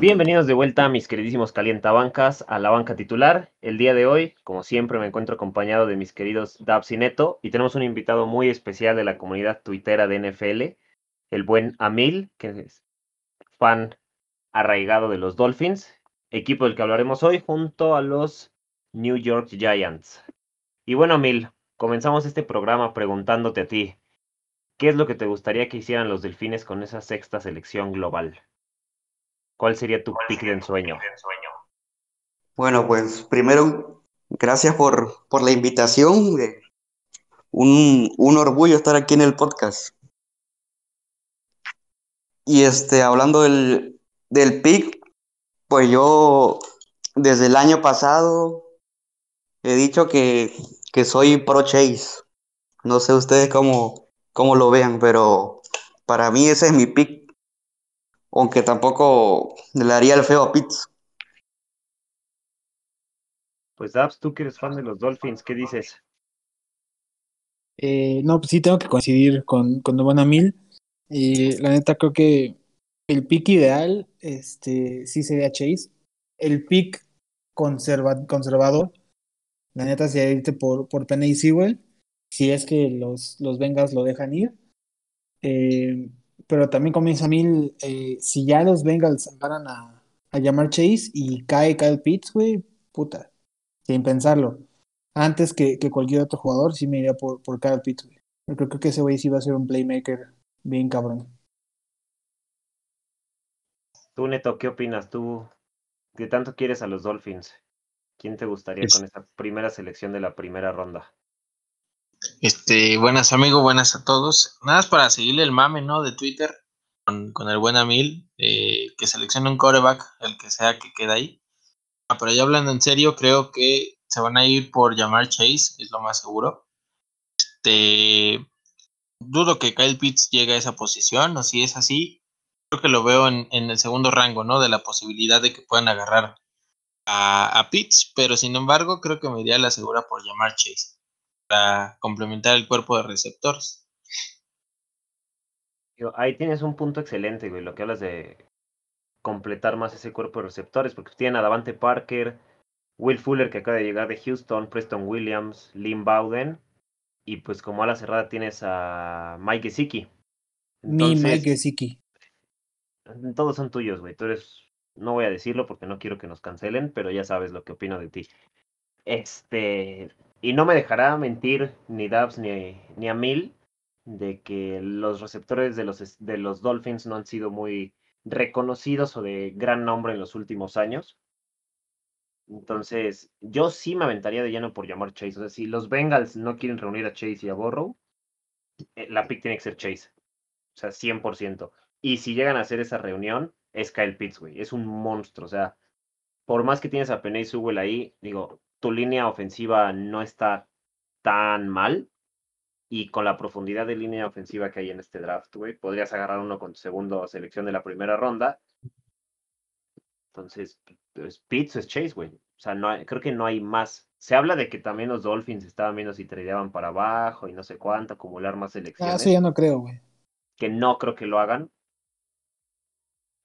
Bienvenidos de vuelta, mis queridísimos calientabancas, a la banca titular. El día de hoy, como siempre, me encuentro acompañado de mis queridos Dabs y Neto y tenemos un invitado muy especial de la comunidad tuitera de NFL, el buen Amil, que es fan arraigado de los Dolphins, equipo del que hablaremos hoy junto a los New York Giants. Y bueno, Amil, comenzamos este programa preguntándote a ti, ¿qué es lo que te gustaría que hicieran los Delfines con esa sexta selección global? ¿Cuál sería tu pick de ensueño? Bueno, pues primero, gracias por, por la invitación. Un, un orgullo estar aquí en el podcast. Y este, hablando del, del pick, pues yo desde el año pasado he dicho que, que soy pro Chase. No sé ustedes cómo, cómo lo vean, pero para mí ese es mi pick aunque tampoco le haría el feo a Pitts. Pues Dabs, tú que eres fan de los Dolphins, ¿qué dices? Eh, no, pues sí tengo que coincidir con, con Don Mil. Y la neta creo que el pick ideal este, sí sería Chase. El pick conserva, conservador, la neta sería irte por, por Penny Sewell, si es que los, los Bengals lo dejan ir. Eh, pero también comienza a mil, eh, si ya los Bengals van a, a llamar Chase y cae Kyle Pitts, güey, puta, sin pensarlo. Antes que, que, cualquier otro jugador, sí me iría por, por Kyle Pitts, güey. Yo creo que ese güey sí va a ser un playmaker bien cabrón. Tú, Neto, ¿qué opinas? ¿Tú qué tanto quieres a los Dolphins? ¿Quién te gustaría es... con esa primera selección de la primera ronda? Este, buenas amigos, buenas a todos. Nada más para seguirle el mame, ¿no? De Twitter con, el buen Amil, eh, que seleccione un coreback, el que sea que queda ahí. Ah, pero ya hablando en serio, creo que se van a ir por llamar Chase, es lo más seguro. Este, dudo que Kyle Pitts llegue a esa posición, o si es así, creo que lo veo en, en el segundo rango, ¿no? De la posibilidad de que puedan agarrar a, a Pitts, pero sin embargo, creo que me iría la segura por llamar Chase para complementar el cuerpo de receptores. Ahí tienes un punto excelente, güey, lo que hablas de completar más ese cuerpo de receptores, porque tienen a Davante Parker, Will Fuller que acaba de llegar de Houston, Preston Williams, Lynn Bowden, y pues como a la cerrada tienes a Mike Gesicki. Mi Mike Gesicki. Todos son tuyos, güey. Tú eres, no voy a decirlo porque no quiero que nos cancelen, pero ya sabes lo que opino de ti. Este, y no me dejará mentir ni Dubs ni, ni a Mil de que los receptores de los, de los Dolphins no han sido muy reconocidos o de gran nombre en los últimos años. Entonces, yo sí me aventaría de lleno por llamar Chase. O sea, si los Bengals no quieren reunir a Chase y a Borrow, la pick tiene que ser Chase. O sea, 100%. Y si llegan a hacer esa reunión, es Kyle Pitts, güey. Es un monstruo. O sea, por más que tienes a Penny Sewell ahí, digo, tu línea ofensiva no está tan mal. Y con la profundidad de línea ofensiva que hay en este draft, güey, podrías agarrar uno con tu segundo selección de la primera ronda. Entonces, pues, Pitts es Chase, güey. O sea, no hay, creo que no hay más. Se habla de que también los Dolphins estaban viendo si tradeaban para abajo y no sé cuánto, acumular más selecciones. Ah, eso ya no creo, güey. Que no creo que lo hagan.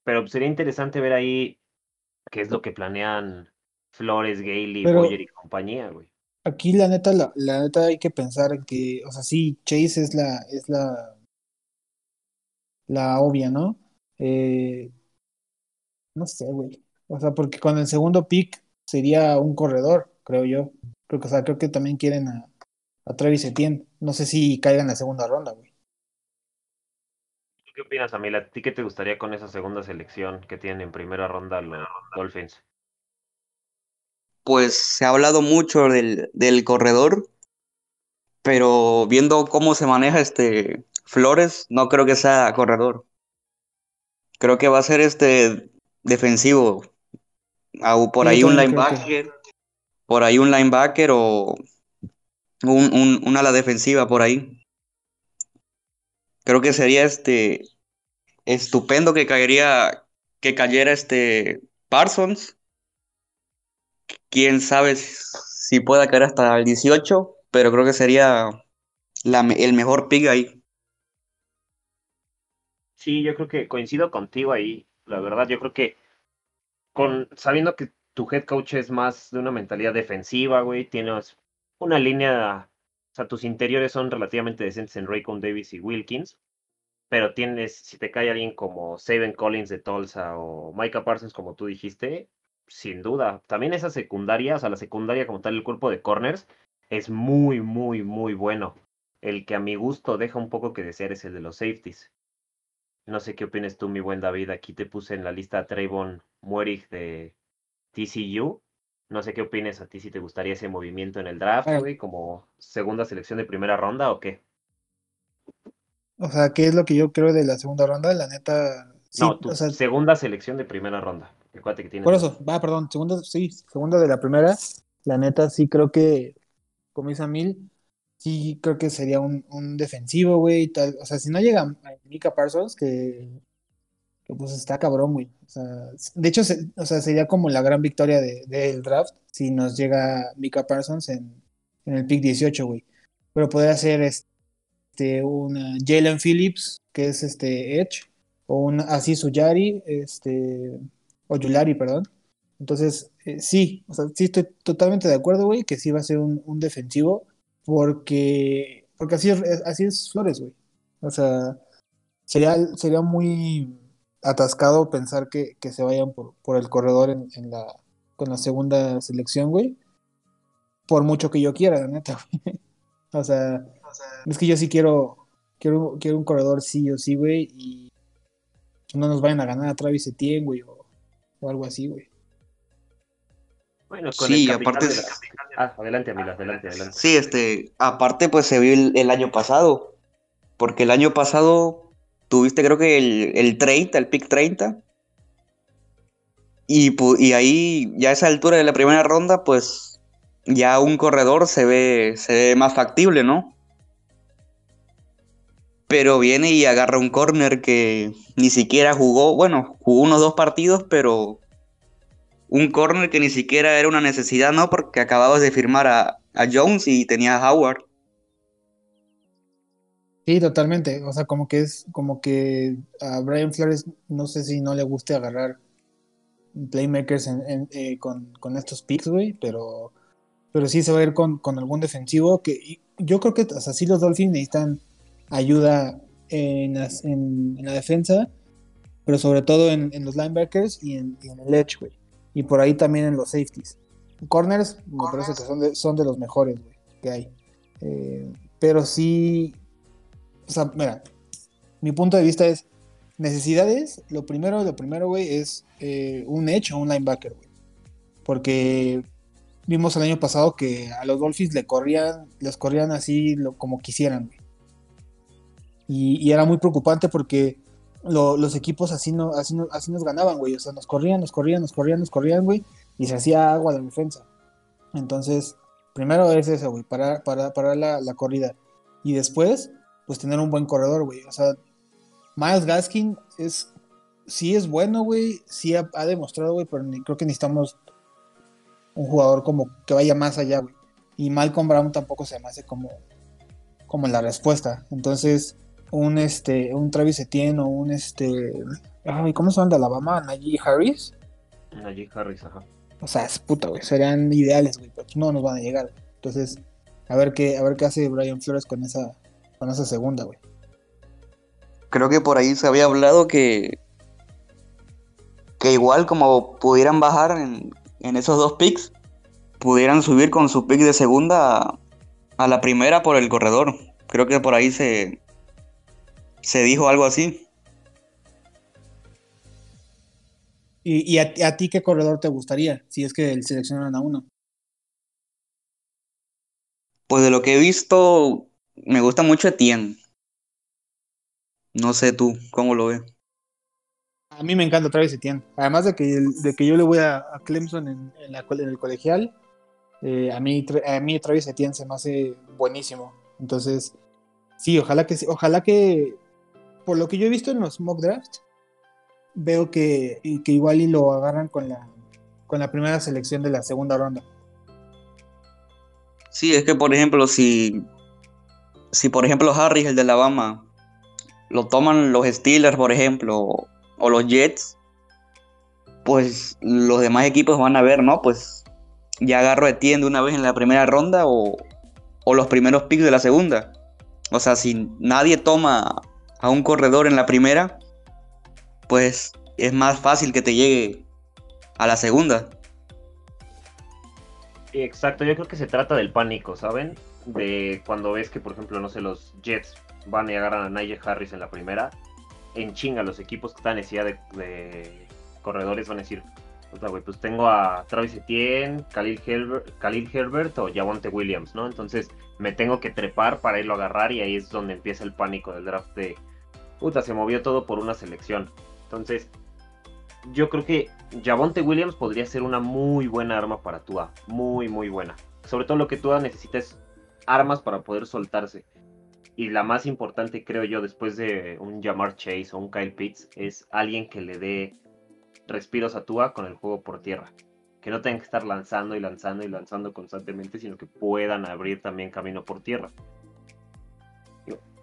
Pero sería interesante ver ahí qué es lo que planean Flores, Gailey, Pero- Boyer y compañía, güey. Aquí la neta, la, la neta hay que pensar en que, o sea, sí, Chase es la, es la, la obvia, ¿no? Eh, no sé, güey. O sea, porque con el segundo pick sería un corredor, creo yo. Creo que, o sea, creo que también quieren a, a Travis Etienne. No sé si caiga en la segunda ronda, güey. ¿Tú qué opinas, Amila? ¿A ti qué te gustaría con esa segunda selección que tienen en primera ronda los Dolphins? Pues se ha hablado mucho del, del corredor, pero viendo cómo se maneja este Flores, no creo que sea corredor. Creo que va a ser este defensivo. Por ahí un linebacker, por ahí un linebacker o un, un, un ala defensiva por ahí. Creo que sería este estupendo que caería, que cayera este Parsons. Quién sabe si pueda caer hasta el 18, pero creo que sería el mejor pick ahí. Sí, yo creo que coincido contigo ahí. La verdad, yo creo que con, sabiendo que tu head coach es más de una mentalidad defensiva, güey, tienes una línea, o sea, tus interiores son relativamente decentes en Raycon Davis y Wilkins, pero tienes, si te cae alguien como Saban Collins de Tulsa o Micah Parsons, como tú dijiste, sin duda. También esa secundaria, o sea, la secundaria como tal, el cuerpo de corners, es muy, muy, muy bueno. El que a mi gusto deja un poco que desear es el de los safeties. No sé qué opinas tú, mi buen David. Aquí te puse en la lista a Trayvon Muerich de TCU. No sé qué opinas a ti si te gustaría ese movimiento en el draft, güey, como segunda selección de primera ronda o qué. O sea, ¿qué es lo que yo creo de la segunda ronda? La neta. no, tu segunda selección de primera ronda. Que por eso, va, perdón, segunda, sí, segunda de la primera. La neta, sí creo que, como dice Mil, sí creo que sería un, un defensivo, güey, y tal. O sea, si no llega Mika Parsons, que, pues está cabrón, güey. O sea, de hecho, o sea, sería como la gran victoria del de, draft si nos llega Mika Parsons en, en el pick 18, güey. Pero podría ser este, una Jalen Phillips, que es este Edge, o un Aziz Uyari, este, o Yulari, perdón. Entonces, eh, sí, o sea, sí estoy totalmente de acuerdo, güey, que sí va a ser un, un defensivo porque, porque así, es, así es Flores, güey. O sea, sería, sería muy atascado pensar que, que se vayan por, por el corredor en, en, la, con la segunda selección, güey. Por mucho que yo quiera, la neta, güey. O sea, es que yo sí quiero, quiero, quiero un corredor sí o sí, güey, y no nos vayan a ganar a Travis Etienne, güey, o, o algo así, güey. Bueno, con sí, aparte. Ah, adelante, amiga, adelante, adelante. Sí, este, aparte, pues se vio el, año pasado. Porque el año pasado tuviste, creo que el, el 30, el pick 30. Y, y ahí, ya a esa altura de la primera ronda, pues ya un corredor se ve, se ve más factible, ¿no? Pero viene y agarra un corner que ni siquiera jugó, bueno, jugó unos dos partidos, pero un corner que ni siquiera era una necesidad, ¿no? Porque acababas de firmar a, Jones y tenía a Howard. Sí, totalmente. O sea, como que es, como que a Brian Flores no sé si no le guste agarrar playmakers eh, con, estos picks, güey, pero, pero sí se va a ir con, algún defensivo que yo creo que, o sea, sí los Dolphins necesitan ayuda en, la defensa, pero sobre todo en, los linebackers y en, y en el edge, güey y por ahí también en los safeties. Corners, me parece que son de, son de los mejores que hay. Eh, pero sí, o sea, mira, mi punto de vista es, necesidades, lo primero, lo primero, güey, es eh, un edge o un linebacker, güey. Porque vimos el año pasado que a los Dolphins le corrían, les corrían así lo, como quisieran, güey. Y, era muy preocupante porque los equipos así, no, así, así nos ganaban, güey. O sea, nos corrían, nos corrían, nos corrían, nos corrían, güey. Y se hacía agua la defensa. Entonces, primero es eso, güey, parar, para, la, la, corrida. Y después, pues tener un buen corredor, güey. O sea, Miles Gaskin es, sí es bueno, güey. Sí ha, demostrado, güey, pero creo que necesitamos un jugador como que vaya más allá, güey. Y Malcolm Brown tampoco se me hace como, como la respuesta. Entonces, un este un Travis Etienne o un este ay, ¿cómo se llama de Alabama? Najee Harris. Najee Harris, ajá. O sea, es puta, güey, serían ideales, güey, pero no nos van a llegar. Entonces, a ver qué a ver qué hace Brian Flores con esa con esa segunda, güey. Creo que por ahí se había hablado que que igual como pudieran bajar en, en esos dos picks, pudieran subir con su pick de segunda a, a la primera por el corredor. Creo que por ahí se, se dijo algo así. ¿Y, a, ti qué corredor te gustaría si es que seleccionan a uno? Pues de lo que he visto, me gusta mucho Etienne. No sé tú, ¿cómo lo ves? A mí me encanta Travis Etienne. Además de que, de que yo le voy a, Clemson en, el colegial, eh, a, mí, a mí Travis Etienne se me hace buenísimo. Entonces, sí, ojalá que, ojalá que por lo que yo he visto en los mock drafts, veo que, que igual y lo agarran con la, con la primera selección de la segunda ronda. Sí, es que por ejemplo, si, si por ejemplo Harris, el de Alabama, lo toman los Steelers, por ejemplo, o los Jets, pues los demás equipos van a ver, ¿no? Pues ya agarro a Etienne una vez en la primera ronda o, o los primeros picks de la segunda. O sea, si nadie toma a un corredor en la primera, pues es más fácil que te llegue a la segunda. Exacto, yo creo que se trata del pánico, ¿saben? De cuando ves que, por ejemplo, no sé, los Jets van y agarran a Nigel Harris en la primera, en chinga los equipos que están necesidad de, corredores van a decir, pues tengo a Travis Etienne, Khalil Herbert, Khalil Herbert o Javonte Williams, ¿no? Entonces me tengo que trepar para irlo a agarrar y ahí es donde empieza el pánico del draft de, se movió todo por una selección. Entonces, yo creo que Javonte Williams podría ser una muy buena arma para Tua. Muy, muy buena. Sobre todo lo que Tua necesita es armas para poder soltarse. Y la más importante, creo yo, después de un Jamar Chase o un Kyle Pitts, es alguien que le dé respiros a Tua con el juego por tierra. Que no tengan que estar lanzando y lanzando y lanzando constantemente, sino que puedan abrir también camino por tierra.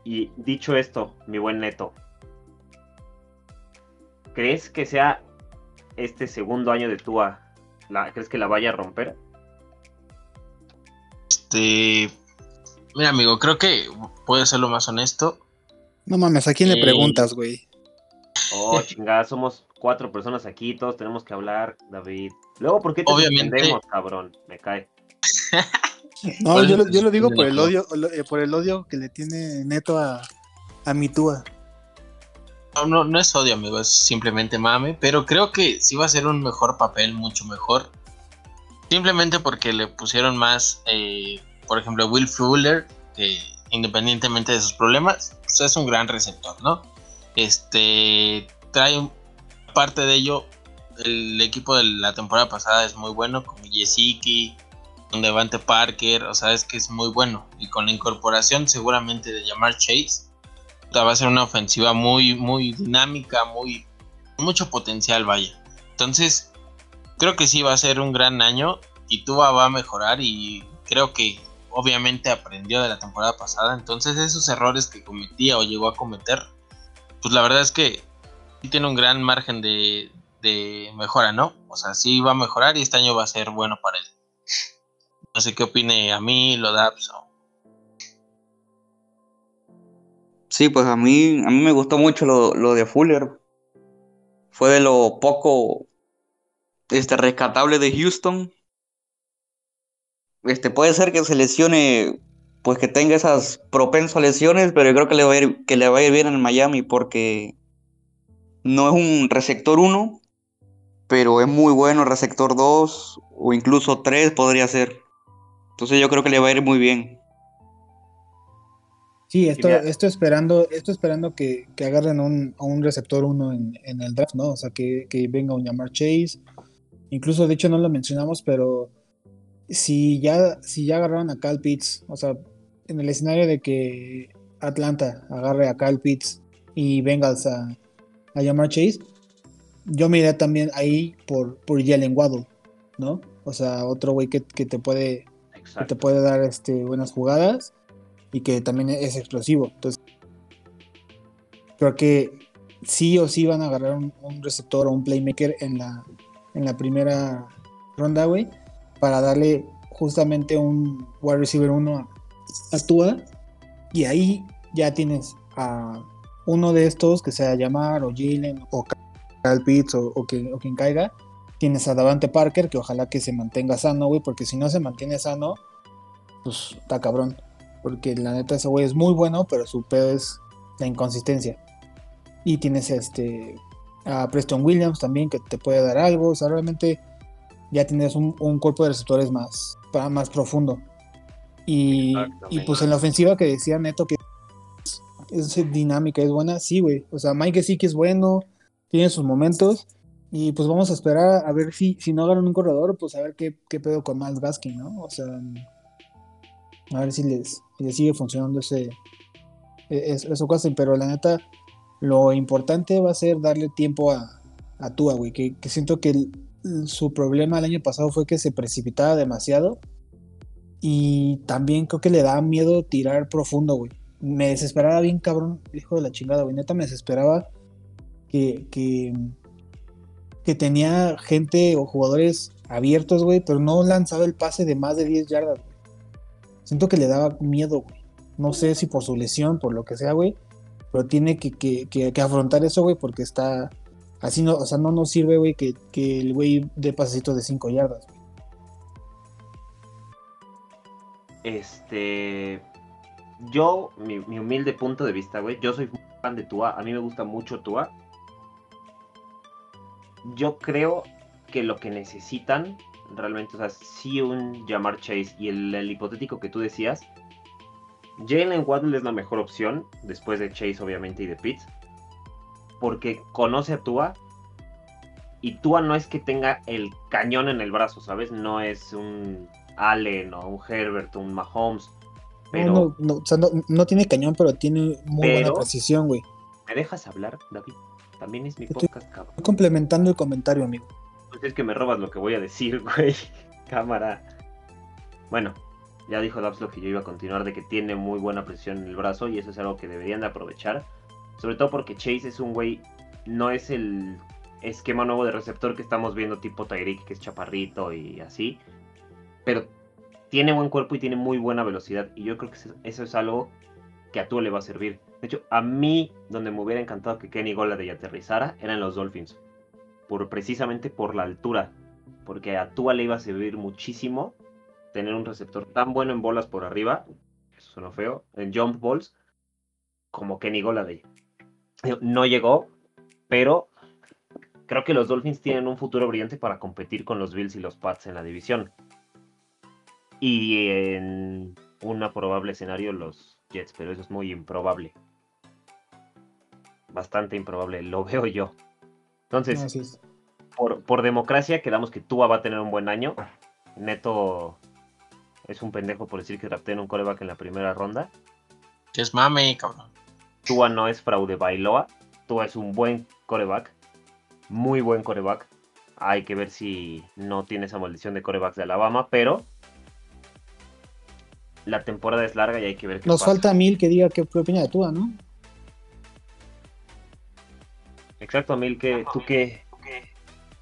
Y dicho esto, mi buen Neto, ¿crees que sea este segundo año de Tua, la, ¿crees que la vaya a romper? Este, mira amigo, creo que puede ser lo más honesto. No mames, ¿a quién le preguntas, güey? Oh, chingada, somos cuatro personas aquí, todos tenemos que hablar, David. Luego, ¿por qué te Obviamente... cabrón? Me cae. no, yo, lo digo por el odio, eh, por el odio que le tiene Neto a, a mi Tua. No, no, es odio, amigo, es simplemente mame. Pero creo que sí va a ser un mejor papel, mucho mejor. Simplemente porque le pusieron más, eh, por ejemplo, Will Fuller, que independientemente de sus problemas, pues es un gran receptor, ¿no? Este trae parte de ello. El equipo de la temporada pasada es muy bueno, con Yesiki, con Devante Parker, o sea, es que es muy bueno. Y con la incorporación seguramente de llamar Chase, va a ser una ofensiva muy, muy dinámica, muy mucho potencial, vaya. Entonces, creo que sí va a ser un gran año y Tua va a mejorar y creo que obviamente aprendió de la temporada pasada. Entonces, esos errores que cometía o llegó a cometer, pues la verdad es que sí tiene un gran margen de, de mejora, ¿no? O sea, sí va a mejorar y este año va a ser bueno para él. No sé qué opine a mí, lo da. Sí, pues a mí, a mí me gustó mucho lo, de Fuller. Fue de lo poco este, rescatable de Houston. Este, puede ser que se lesione, pues que tenga esas propenso a lesiones, pero yo creo que le va a ir, que le va a ir bien en Miami porque no es un receptor 1, pero es muy bueno receptor 2 o incluso 3 podría ser. Entonces yo creo que le va a ir muy bien. Sí, esto, esto esperando, esto esperando que, agarren un, a un receptor uno en, el draft, ¿no? O sea, que, venga un llamar Chase. Incluso, de hecho, no lo mencionamos, pero si ya, si ya agarraron a Cal Pitts, o sea, en el escenario de que Atlanta agarre a Cal Pitts y Bengals a, a llamar Chase, yo me iré también ahí por, por Jalen Waddle, ¿no? O sea, otro güey que, te puede que te puede dar este, buenas jugadas y que también es explosivo. Entonces, creo que sí o sí van a agarrar un, receptor o un playmaker en la, en la primera ronda, güey, para darle justamente un wide receiver 1 a, Tua. Y ahí ya tienes a uno de estos, que sea Llamar o Jalen o Cal Pitts o, o, que, o quien caiga. Tienes a Davante Parker, que ojalá que se mantenga sano, güey, porque si no se mantiene sano, pues está cabrón. Porque la neta ese güey es muy bueno, pero su pedo es la inconsistencia. Y tienes este a Preston Williams también que te puede dar algo. O sea, realmente ya tienes un, cuerpo de receptores más, más profundo. Y, pues en la ofensiva que decía Neto que es, dinámica, es buena, sí, güey. O sea, Mike sí que es bueno, tiene sus momentos. Y pues vamos a esperar a ver si, si no ganan un corredor, pues a ver qué, qué pedo con Miles Gaskin, ¿no? O sea, a ver si les, sigue funcionando ese, e, eso casi, pero la neta, lo importante va a ser darle tiempo a, a Tua, güey, que, siento que su problema el año pasado fue que se precipitaba demasiado y también creo que le da miedo tirar profundo, güey. Me desesperaba bien, cabrón, hijo de la chingada, güey, neta me desesperaba que, que, que tenía gente o jugadores abiertos, güey, pero no lanzaba el pase de más de 10 yardas. Siento que le daba miedo, güey. No sé si por su lesión, por lo que sea, güey, pero tiene que, que, que, afrontar eso, güey, porque está así, no, o sea, no nos sirve, güey, que, que el güey dé pasecitos de 5 yardas. Este. Yo, mi, mi humilde punto de vista, güey. Yo soy fan de Tua. A mí me gusta mucho Tua. Yo creo que lo que necesitan realmente, o sea, sí un Jamar Chase y el, el hipotético que tú decías. Jalen Waddle es la mejor opción, después de Chase, obviamente, y de Pitts. Porque conoce a Tua. Y Tua no es que tenga el cañón en el brazo, ¿sabes? No es un Allen o un Herbert o un Mahomes. Pero, No, no, no, o sea, no, no tiene cañón, pero tiene muy Pero- buena precisión, güey. ¿me dejas hablar, David? También es mi Estoy- podcast, cabrón. Estoy complementando el comentario, amigo. Pues es que me robas lo que voy a decir, güey. Cámara. Bueno, ya dijo Dabs lo que yo iba a continuar de que tiene muy buena presión en el brazo y eso es algo que deberían de aprovechar. Sobre todo porque Chase es un güey, no es el esquema nuevo de receptor que estamos viendo tipo Tyreek, que es chaparrito y así. Pero tiene buen cuerpo y tiene muy buena velocidad. Y yo creo que eso- es algo que a Tua le va a servir. De hecho, a mí, donde me hubiera encantado que Kenny Golladay aterrizara, eran los Dolphins por precisamente por la altura, porque a Tua le iba a servir muchísimo tener un receptor tan bueno en bolas por arriba, eso suena feo, en jump balls, como Kenny Golladay. No llegó, pero creo que los Dolphins tienen un futuro brillante para competir con los Bills y los Pats en la división. Y en un probable escenario los Jets, pero eso es muy improbable. Bastante improbable, lo veo yo. Entonces, por, por democracia quedamos que Tua va a tener un buen año. Neto es un pendejo por decir que drafté en un coreback en la primera ronda. Que es mame, cabrón. Tua no es fraude Bailoa. Tua es un buen coreback. Muy buen coreback. Hay que ver si no tiene esa maldición de corebacks de Alabama, pero la temporada es larga y hay que ver qué Nos pasa. falta Mil que diga qué, qué opina de Tua, ¿no? Exacto, Mil, que tú qué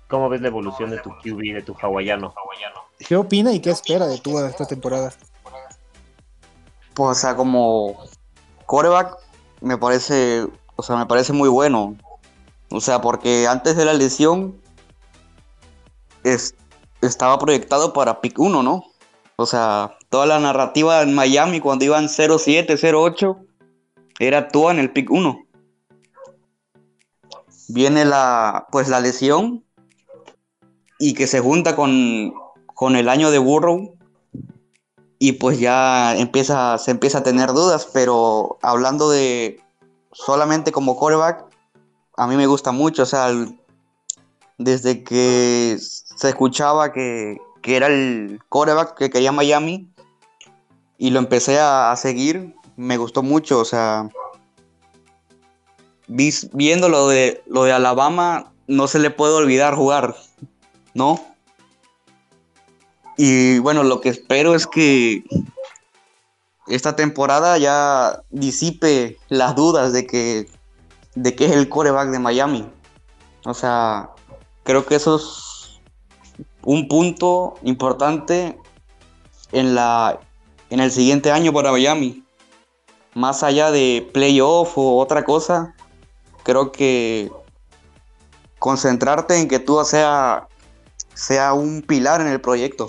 cómo ves la evolución de tu QB, de tu hawaiano. ¿Qué opina y qué espera de Tua esta temporada? Pues, o sea, como coreback, me parece, o sea, me parece muy bueno. O sea, porque antes de la lesión es- estaba proyectado para pick 1, ¿no? O sea, toda la narrativa en Miami cuando iban 0-7, 0-8, era Tua en el pick 1. Viene la, pues la lesión y que se junta con, con el año de Burrow y pues ya empieza, se empieza a tener dudas, pero hablando de solamente como coreback, a mí me gusta mucho, o sea, desde que se escuchaba que, que era el coreback que quería Miami y lo empecé a, a seguir, me gustó mucho, o sea, viendo lo de, lo de Alabama, no se le puede olvidar jugar, ¿no? Y bueno, lo que espero es que esta temporada ya disipe las dudas de que, de que es el coreback de Miami. O sea, creo que eso es un punto importante en, la, en el siguiente año para Miami. Más allá de playoff o otra cosa, creo que concentrarte en que tú sea, sea un pilar en el proyecto.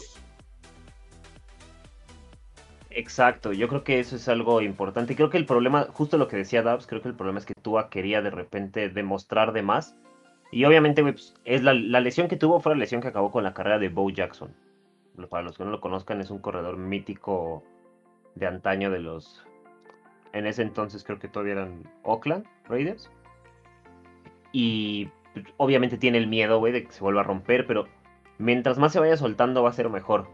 Exacto, yo creo que eso es algo importante. Creo que el problema, justo lo que decía Dabs, creo que el problema es que Tua quería de repente demostrar de más. Y obviamente, pues, es la, la lesión que tuvo fue la lesión que acabó con la carrera de Bo Jackson. Para los que no lo conozcan, es un corredor mítico de antaño de los... En ese entonces creo que todavía eran Oakland Raiders. Y pues, obviamente tiene el miedo, güey, de que se vuelva a romper, pero mientras más se vaya soltando va a ser mejor.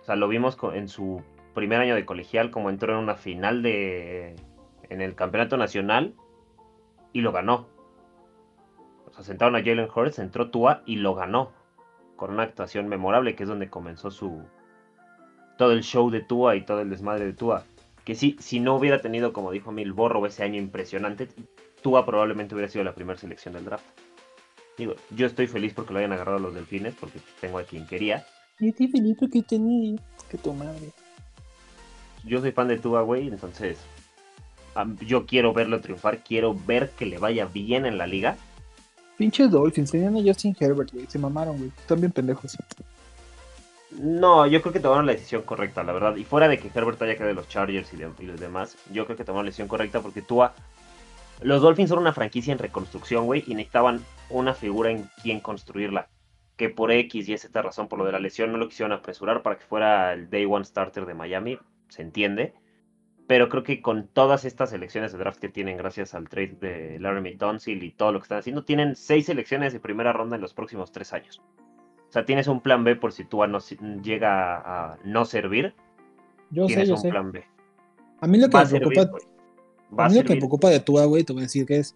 O sea, lo vimos en su primer año de colegial, como entró en una final de en el campeonato nacional y lo ganó. O sea, sentaron a Jalen Hurts, entró Tua y lo ganó. Con una actuación memorable, que es donde comenzó su. todo el show de Tua y todo el desmadre de Tua. Que si no hubiera tenido, como dijo Mil Borro, ese año impresionante, Tua probablemente hubiera sido la primera selección del draft. Digo, yo estoy feliz porque lo hayan agarrado los delfines, porque tengo a quien quería. Y estoy feliz porque tenía que tu madre. Yo soy fan de Tua, güey, entonces yo quiero verlo triunfar, quiero ver que le vaya bien en la liga. Pinches Dolphins, tenían a Justin Herbert, güey. Se mamaron, güey. Están bien pendejos. No, yo creo que tomaron la decisión correcta, la verdad. Y fuera de que Herbert haya quedado de los Chargers y, de- y los demás, yo creo que tomaron la decisión correcta porque Tua. Los Dolphins son una franquicia en reconstrucción, güey, y necesitaban una figura en quien construirla. Que por X y esta razón, por lo de la lesión, no lo quisieron apresurar para que fuera el Day One Starter de Miami, se entiende. Pero creo que con todas estas selecciones de draft que tienen, gracias al trade de Laramie Tunsil y todo lo que están haciendo, tienen seis selecciones de primera ronda en los próximos tres años. O sea, tienes un plan B por si Tua no llega a no servir. Yo sé, tienes yo un sé. plan B. A mí lo que Va me servir, preocupa, güey. Va a mí lo que me preocupa de Tua, güey, te voy a decir que es.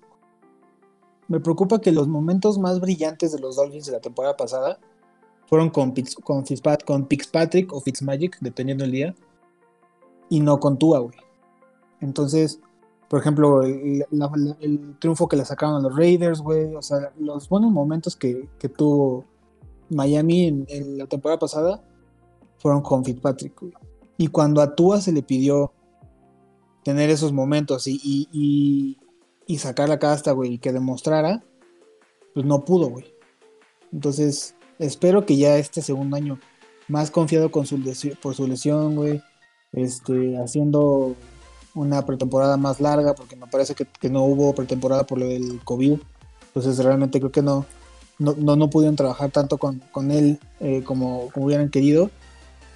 Me preocupa que los momentos más brillantes de los Dolphins de la temporada pasada fueron con, Pitz- con, Fitzpat- con Fitzpatrick o Fitzmagic, dependiendo del día, y no con Tua, güey. Entonces, por ejemplo, el, la- el triunfo que le sacaron a los Raiders, güey, o sea, los buenos momentos que, que tuvo Miami en, en la temporada pasada fueron con Fitzpatrick, güey. Y cuando a Tua se le pidió tener esos momentos y, y, y, sacar la casta, güey, y que demostrara, pues no pudo, güey. Entonces, espero que ya este segundo año, más confiado con su por su lesión, güey, este, haciendo una pretemporada más larga, porque me parece que, que no hubo pretemporada por lo del COVID. Entonces, realmente creo que no, no, no, no pudieron trabajar tanto con, con él eh, como, como hubieran querido.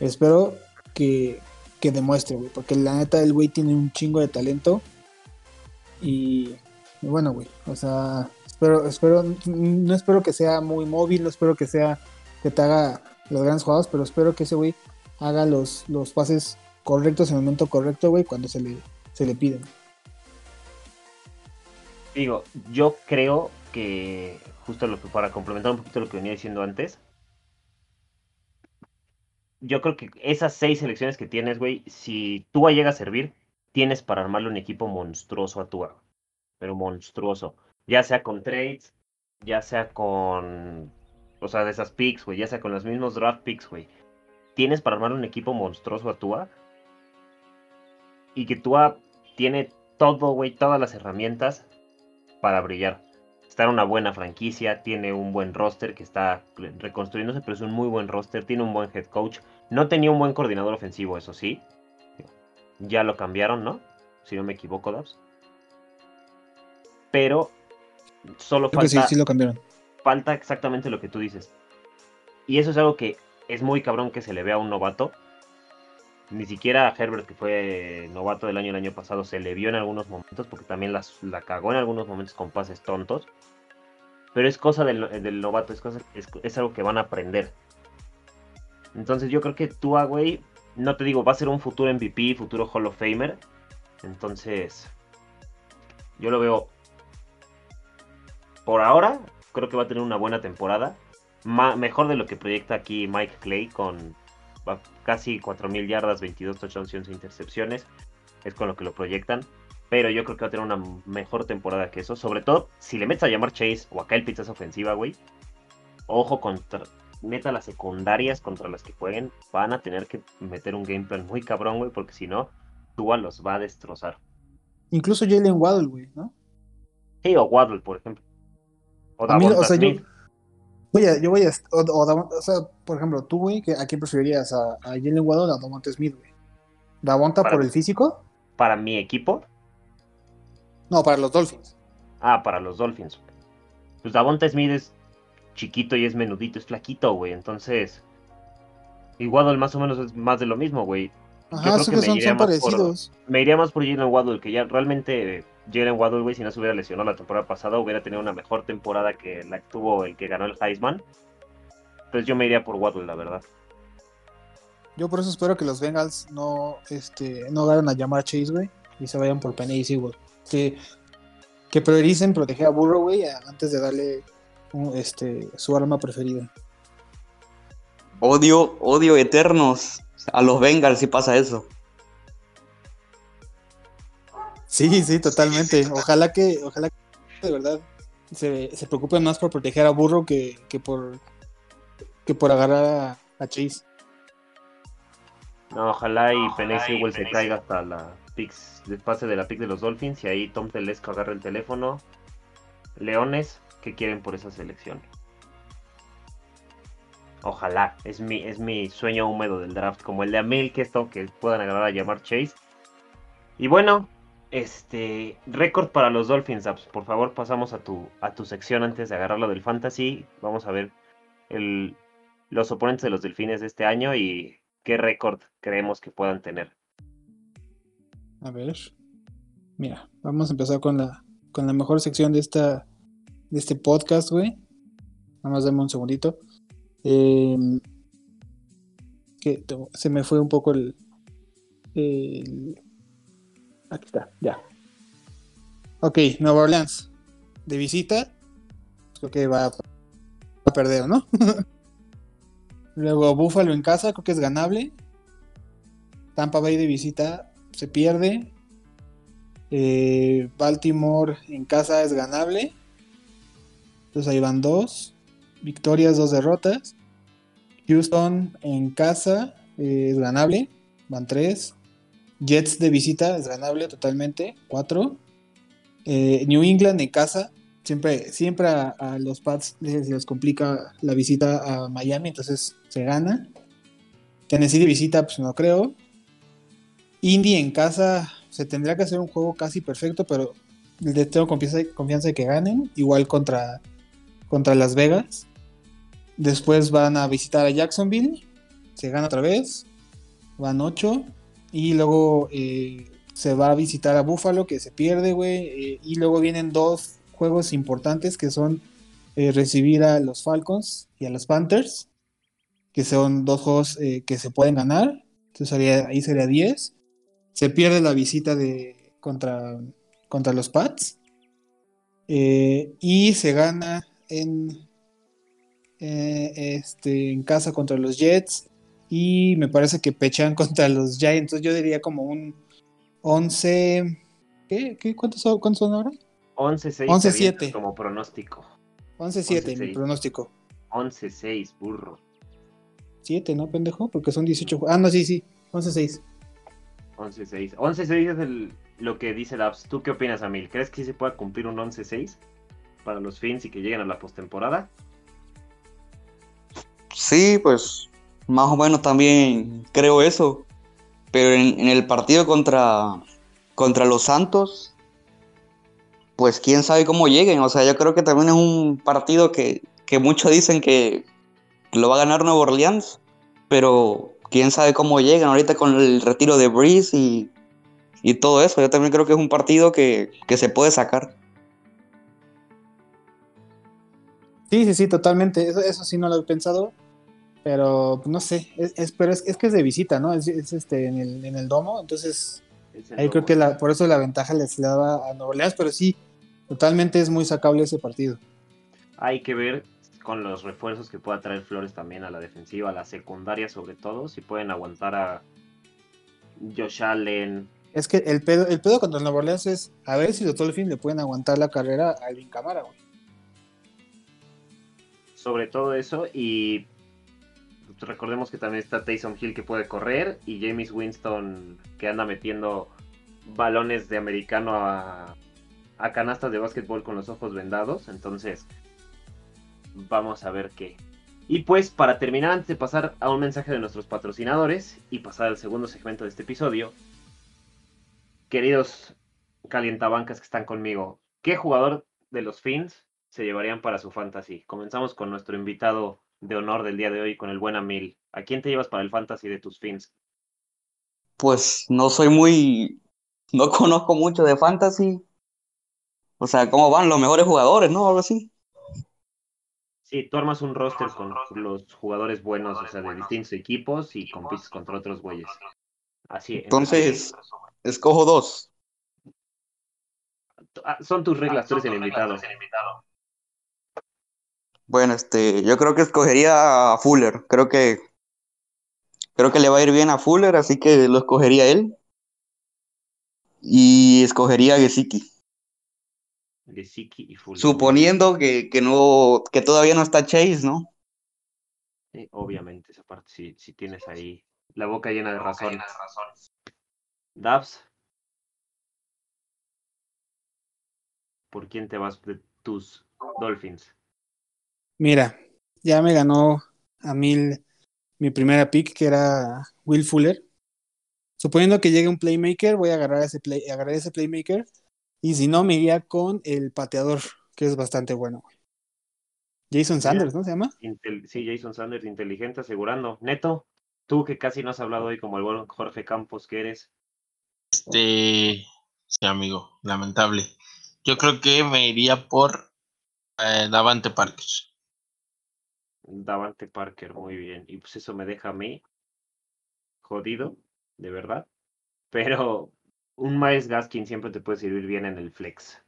Espero que, que demuestre, güey, porque la neta el güey tiene un chingo de talento. Y, bueno, güey, o sea, espero, espero, no espero que sea muy móvil, no espero que sea, que te haga las grandes jugadas, pero espero que ese güey haga los, los pases correctos en el momento correcto, güey, cuando se le, se le piden. Digo, yo creo que justo lo para complementar un poquito lo que venía diciendo antes, yo creo que esas seis selecciones que tienes, güey, si Tua llega a servir, tienes para armarle un equipo monstruoso a Tua, pero monstruoso, ya sea con trades, ya sea con, o sea, de esas picks, güey, ya sea con los mismos draft picks, güey, tienes para armarle un equipo monstruoso a Tua y que Tua tiene todo, güey, todas las herramientas para brillar. Está en una buena franquicia, tiene un buen roster que está reconstruyéndose, pero es un muy buen roster, tiene un buen head coach. No tenía un buen coordinador ofensivo, eso sí. Ya lo cambiaron, ¿no? Si no me equivoco, Dabs. Pero solo Creo que sí, falta, sí lo cambiaron. falta exactamente lo que tú dices. Y eso es algo que es muy cabrón que se le vea a un novato. Ni siquiera a Herbert, que fue novato del año el año pasado, se le vio en algunos momentos, porque también las, la cagó en algunos momentos con pases tontos. Pero es cosa del, del novato, es, cosa, es, es algo que van a aprender. Entonces yo creo que Tua, güey, no te digo, va a ser un futuro MVP, futuro Hall of Famer. Entonces, yo lo veo por ahora, creo que va a tener una buena temporada. Mejor de lo que proyecta aquí Mike Clay con casi 4.000 yardas, 22 touchdowns y 11 intercepciones. Es con lo que lo proyectan. Pero yo creo que va a tener una mejor temporada que eso. Sobre todo, si le metes a llamar Chase o a Kyle Pitts a esa ofensiva, güey. Ojo contra... Neta, las secundarias contra las que jueguen van a tener que meter un game plan muy cabrón, güey. Porque si no, Tua los va a destrozar. Incluso Jalen Waddle, güey, ¿no? Sí, o Waddle, por ejemplo. O mí, o sea, yo. Voy a, yo voy a, o, o Davon- o sea, por ejemplo, tú, güey, ¿a quién preferirías? ¿A, a Jalen Waddle o a Davonta Smith, güey? ¿Davonta por el físico? Para mi equipo, No, para los Dolphins. Ah, para los Dolphins. Pues Davonta Smith es chiquito y es menudito, es flaquito, güey. Entonces, y Waddle más o menos es más de lo mismo, güey. Yo Ajá, creo son, que me son, iría son más por- parecidos. Me iría más por Jalen Waddle, que ya realmente Jalen Waddle, güey, si no se hubiera lesionado la temporada pasada, hubiera tenido una mejor temporada que la que tuvo el que ganó el Heisman. Entonces yo me iría por Waddle, la verdad. Yo por eso espero que los Bengals no, este, no agarren a llamar Chase, güey, y se vayan por Penny y güey. Que, que prioricen proteger a Burrow, güey, a- antes de darle un- este, su arma preferida. Odio, odio eternos a los Bengals si pasa eso. Sí, sí, totalmente. Ojalá que, ojalá que de verdad se, se preocupen más por proteger a Burro que, que por que por agarrar a, a Chase. No, ojalá y Penny Sewell se caiga hasta la picks, pase de la pick de los Dolphins y ahí Tom Telesco agarra el teléfono. Leones, ¿qué quieren por esa selección? Ojalá, es mi, es mi sueño húmedo del draft, como el de Amil, que esto que puedan agarrar a llamar Chase. Y bueno, este récord para los Dolphins, Apps. Por favor, pasamos a tu, a tu sección antes de agarrarlo del fantasy. Vamos a ver los oponentes de los Delfines de este año y qué récord creemos que puedan tener. A ver. Mira, vamos a empezar con la, con la mejor sección de esta de este podcast, güey. Nada más dame un segundito. Em, que se me fue un poco el, Aquí está, ya. Ok, Nueva Orleans. De visita. Creo que va a perder, ¿no? Luego Buffalo en casa, creo que es ganable. Tampa Bay de visita se pierde. Eh, Baltimore en casa es ganable. Entonces ahí van dos. Victorias, dos derrotas. Houston en casa eh, es ganable. Van tres. Jets de visita es ganable totalmente. Cuatro. Eh, New England en casa siempre, siempre a, los Pats les, les, complica la visita a Miami, entonces se gana. Tennessee de visita, pues no creo. Indy en casa, se tendría que hacer un juego casi perfecto, pero tengo confianza, confianza de que ganen, igual contra, contra Las Vegas. Después van a visitar a Jacksonville, se gana otra vez, van 8. Y luego eh, se va a visitar a Buffalo, que se pierde, güey. Eh, y luego vienen dos juegos importantes que son eh, recibir a los Falcons y a los Panthers, que son dos juegos que se pueden ganar. Entonces ahí sería 10. Se pierde la visita de contra, contra los Pats. Y se gana en, este, en casa contra los Jets. Y me parece que pechan contra los Giants. Entonces yo diría como un 11. ¿Qué? ¿Qué? ¿Cuántos, ¿Cuántos son ahora? 11-6 11-7. como pronóstico. 11-7 mi pronóstico. 11-6, burro. 7, ¿no, pendejo? Porque son 18. Ah, no, sí, sí. 11-6. 11-6. 11-6 es el, lo que dice Labs. ¿Tú qué opinas, Amil? ¿Crees que se pueda cumplir un 11-6 para los Fins y que lleguen a la postemporada? Sí, pues más o menos también creo eso. Pero en, el partido contra, contra los Santos, pues quién sabe cómo lleguen. O sea, yo creo que también es un partido que, muchos dicen que lo va a ganar Nuevo Orleans, pero quién sabe cómo llegan ahorita con el retiro de Breeze y, todo eso. Yo también creo que es un partido que, se puede sacar. Sí, sí, sí, totalmente. Eso, eso sí no lo he pensado. Pero no sé, es, pero es, que es de visita, ¿no? Es, este en el, en el domo, entonces Ahí creo que la, por eso la ventaja les daba a Nueva Orleans, pero sí, totalmente es muy sacable ese partido. Hay que ver con los refuerzos que pueda traer Flores también a la defensiva, a la secundaria sobre todo, si pueden aguantar a Josh Allen. Es que el pedo, el pedo contra Nueva Orleans es a ver si los Dolphins le pueden aguantar la carrera a Alvin Camara, güey. Sobre todo eso, y recordemos que también está Taysom Hill que puede correr y James Winston que anda metiendo balones de americano a, canastas de básquetbol con los ojos vendados. Entonces, vamos a ver qué. Y pues, para terminar, antes de pasar a un mensaje de nuestros patrocinadores y pasar al segundo segmento de este episodio, queridos calientabancas que están conmigo, ¿qué jugador de los Fins se llevarían para su fantasy? Comenzamos con nuestro invitado de honor del día de hoy con el buen Amil. ¿A quién te llevas para el fantasy de tus fins? Pues no soy muy, no conozco mucho de fantasy. O sea, cómo van los mejores jugadores, ¿no? Algo así. Sí, tú armas un roster con los jugadores buenos, o sea, de distintos equipos y compites contra otros güeyes. Así. Entonces, escojo dos. Ah, son tus reglas, tú eres el invitado. Bueno, este, yo creo que escogería a Fuller. Creo que creo que le va a ir bien a Fuller, así que lo escogería él. Y escogería a Gesicki. Gesicki y Fuller. Suponiendo que, que no, que todavía no está Chase, ¿no? Sí, obviamente, esa parte sí, sí tienes ahí la boca llena de razón. Dabs. ¿Por quién te vas de tus Dolphins? Mira, ya me ganó a mil mi primera pick, que era Will Fuller. Suponiendo que llegue un playmaker, voy a agarrar ese, play, agarrar ese playmaker. Y si no, me iría con el pateador, que es bastante bueno. Jason Sanders, ¿no se llama? Intel, sí, Jason Sanders, inteligente, asegurando. Neto, tú que casi no has hablado hoy como el buen Jorge Campos que eres. Este, sí, amigo, lamentable. Yo creo que me iría por eh, Davante Parker. Davante Parker, muy bien. Y pues eso me deja a mí jodido, de verdad. Pero un Miles Gaskin siempre te puede servir bien en el flex.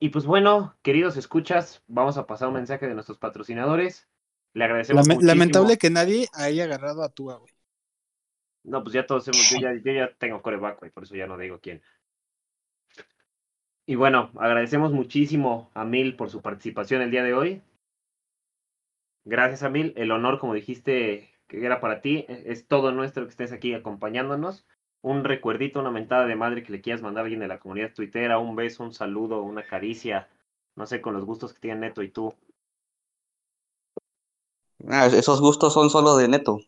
Y pues bueno, queridos escuchas, vamos a pasar un mensaje de nuestros patrocinadores. Le agradecemos Lame- muchísimo. Lamentable que nadie haya agarrado a Tua, güey. No, pues ya todos hemos, yo ya, yo ya tengo coreback, güey, por eso ya no digo quién. Y bueno, agradecemos muchísimo a Mil por su participación el día de hoy. Gracias a Mil, el honor, como dijiste, que era para ti, e- es todo nuestro que estés aquí acompañándonos. Un recuerdito, una mentada de madre que le quieras mandar a alguien de la comunidad tuitera, un beso, un saludo, una caricia, no sé, con los gustos que tienen Neto y tú. Ah, esos gustos son solo de Neto.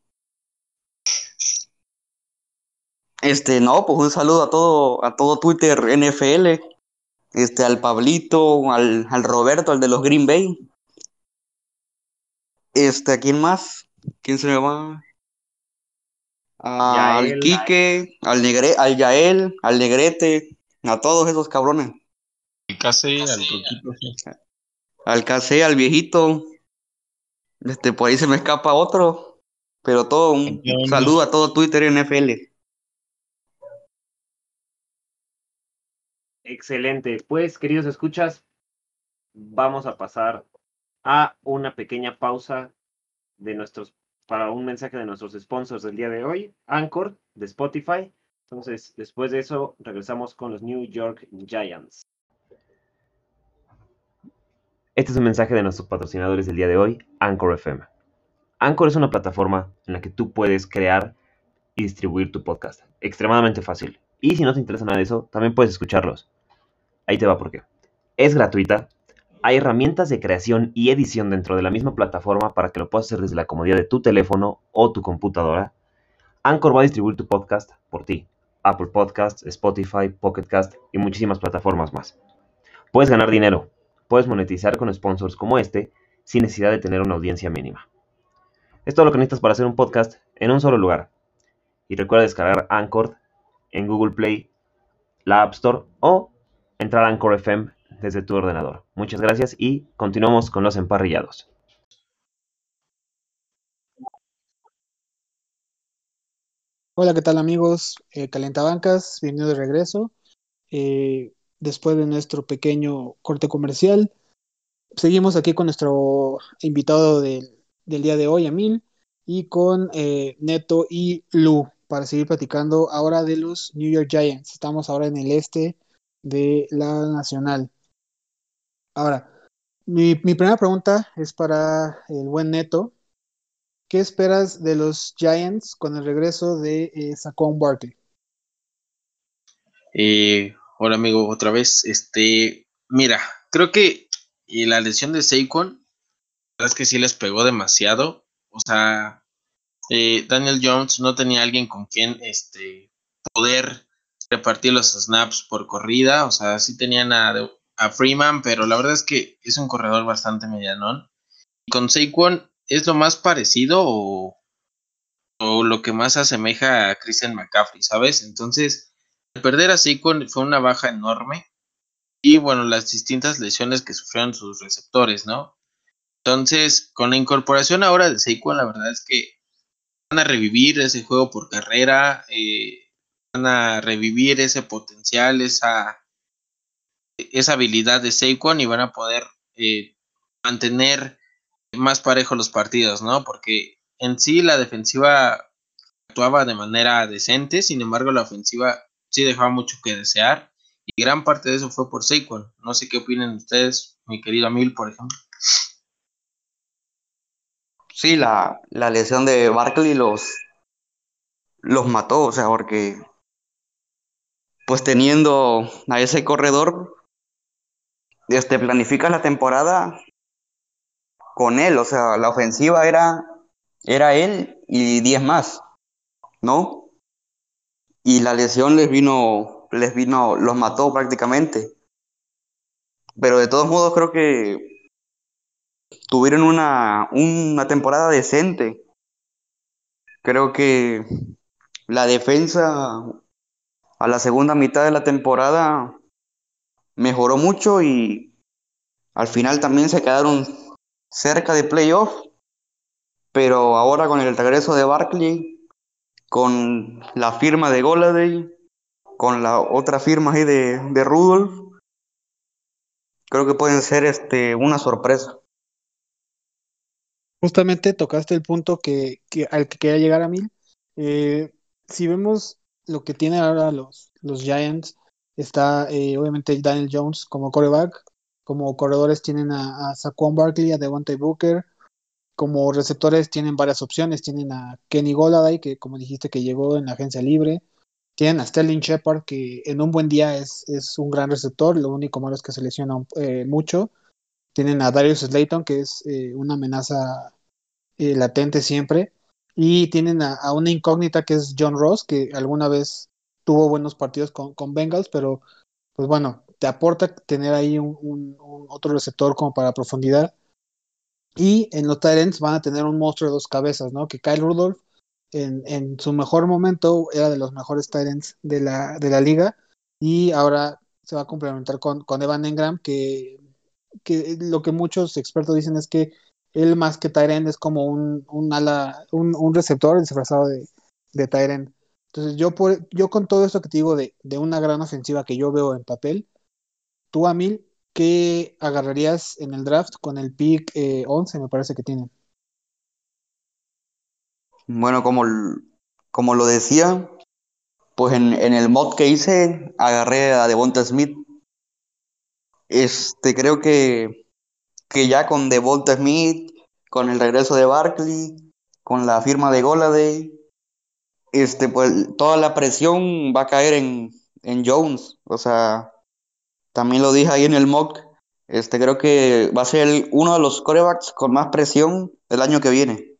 Este, no, pues un saludo a todo, a todo Twitter NFL. Este, al Pablito, al, al Roberto, al de los Green Bay. Este, ¿a quién más? ¿Quién se me va? Al Yael. Quique, al Negre, al Yael, al Negrete, a todos esos cabrones. Y casi al Coquito. sí. Al Casé, al viejito. Este, por ahí se me escapa otro. Pero todo, un saludo a todo Twitter NFL. Excelente. Pues, queridos escuchas, vamos a pasar a una pequeña pausa de nuestros para un mensaje de nuestros sponsors del día de hoy, Anchor de Spotify. Entonces, después de eso, regresamos con los New York Giants. Este es un mensaje de nuestros patrocinadores del día de hoy, Anchor FM. Anchor es una plataforma en la que tú puedes crear y distribuir tu podcast. Extremadamente fácil. Y si no te interesa nada de eso, también puedes escucharlos. Ahí te va por qué. Es gratuita. Hay herramientas de creación y edición dentro de la misma plataforma para que lo puedas hacer desde la comodidad de tu teléfono o tu computadora. Anchor va a distribuir tu podcast por ti. Apple Podcasts, Spotify, Pocket Cast y muchísimas plataformas más. Puedes ganar dinero. Puedes monetizar con sponsors como este sin necesidad de tener una audiencia mínima. Es todo lo que necesitas para hacer un podcast en un solo lugar. Y recuerda descargar Anchor en Google Play, la App Store o entrar a Anchor FM desde tu ordenador. Muchas gracias y continuamos con los emparrillados. Hola, ¿qué tal amigos? Eh, Calentabancas, bienvenido de regreso. Eh, después de nuestro pequeño corte comercial, seguimos aquí con nuestro invitado del, del día de hoy, Emil, y con eh, Neto y Lu, para seguir platicando ahora de los New York Giants. Estamos ahora en el este de la Nacional. Ahora, mi, primera pregunta es para el buen Neto. ¿Qué esperas de los Giants con el regreso de eh, Saquon Barkley? Eh, hola amigo, otra vez. Este, mira, creo que eh, la lesión de Saquon, la verdad es que sí les pegó demasiado. O sea, eh, Daniel Jones no tenía alguien con quien este, poder repartir los snaps por corrida. O sea, sí tenían a, a Freeman, pero la verdad es que es un corredor bastante medianón. Con Saquon es lo más parecido o, o lo que más asemeja a Christian McCaffrey, ¿sabes? Entonces, perder a Saquon fue una baja enorme. Y bueno, las distintas lesiones que sufrieron sus receptores, ¿no? Entonces, con la incorporación ahora de Saquon, la verdad es que van a revivir ese juego por carrera, eh, van a revivir ese potencial, esa, esa habilidad de Saquon y van a poder eh, mantener más parejos los partidos, ¿no? Porque en sí la defensiva actuaba de manera decente, sin embargo la ofensiva sí dejaba mucho que desear Y gran parte de eso fue por Saquon. No sé qué opinan ustedes, mi querido Amil, por ejemplo. Sí, la, la lesión de Barkley los, los mató, o sea, porque pues teniendo a ese corredor, este, planificas la temporada con él, o sea, la ofensiva era, era él y 10 más, ¿no? Y la lesión les vino, les vino, los mató prácticamente. Pero de todos modos creo que tuvieron una, una temporada decente. Creo que la defensa a la segunda mitad de la temporada mejoró mucho y al final también se quedaron cerca de playoff. Pero ahora con el regreso de Barkley, con la firma de Goladay, con la otra firma ahí de, de Rudolph, creo que pueden ser este, una sorpresa. Justamente tocaste el punto que, al que quería llegar a mil. Eh, si vemos lo que tienen ahora los, los Giants, está eh, obviamente Daniel Jones como coreback, como corredores tienen a, a Saquon Barkley, a Devontae Booker, como receptores tienen varias opciones, tienen a Kenny Goladay, que como dijiste que llegó en la agencia libre, tienen a Sterling Shepard, que en un buen día es, es un gran receptor, lo único malo es que se lesiona eh, mucho, tienen a Darius Slayton, que es eh, una amenaza latente siempre, y tienen a, una incógnita que es John Ross, que alguna vez tuvo buenos partidos con, con Bengals, pero pues bueno, te aporta tener ahí un, otro receptor como para profundidad. Y en los Tyrants van a tener un monstruo de dos cabezas, ¿no? Que Kyle Rudolph en, en su mejor momento era de los mejores Tyrants de la, de la liga y ahora se va a complementar con, con Evan Engram, que, que lo que muchos expertos dicen es que él más que Tyrant es como un, un ala, un, un receptor disfrazado de, de Tyrant. Entonces yo por, yo con todo esto que te digo de, de una gran ofensiva que yo veo en papel, tú a mil, ¿qué agarrarías en el draft con el pick eh, 11 me parece que tienen? Bueno, como, como lo decía, pues en, en, el mod que hice agarré a Devonta Smith. Este, creo que, que ya con Devonta Smith, con el regreso de Barkley, con la firma de Goladay, este, pues toda la presión va a caer en, en Jones. O sea, también lo dije ahí en el mock. Este, creo que va a ser el, uno de los corebacks con más presión el año que viene.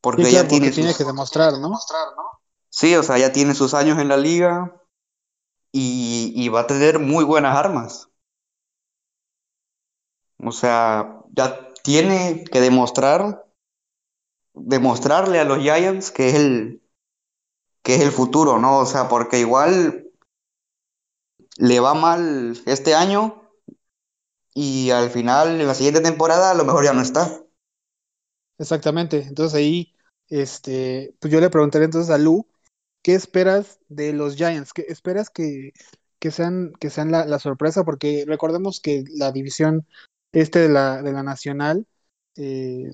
Porque sí, claro, ya tiene, porque sus... tiene que demostrar, ¿no? Sí, o sea, ya tiene sus años en la liga y, y, va a tener muy buenas armas. O sea, ya tiene que demostrar, demostrarle a los Giants que es el, que es el futuro, ¿no? O sea, porque igual le va mal este año y al final, en la siguiente temporada, a lo mejor ya no está. Exactamente. Entonces ahí, este, pues yo le preguntaré entonces a Lu, ¿qué esperas de los Giants? ¿Qué esperas que, que sean, que sean la, sorpresa? Porque recordemos que la división este de la, de la nacional, eh,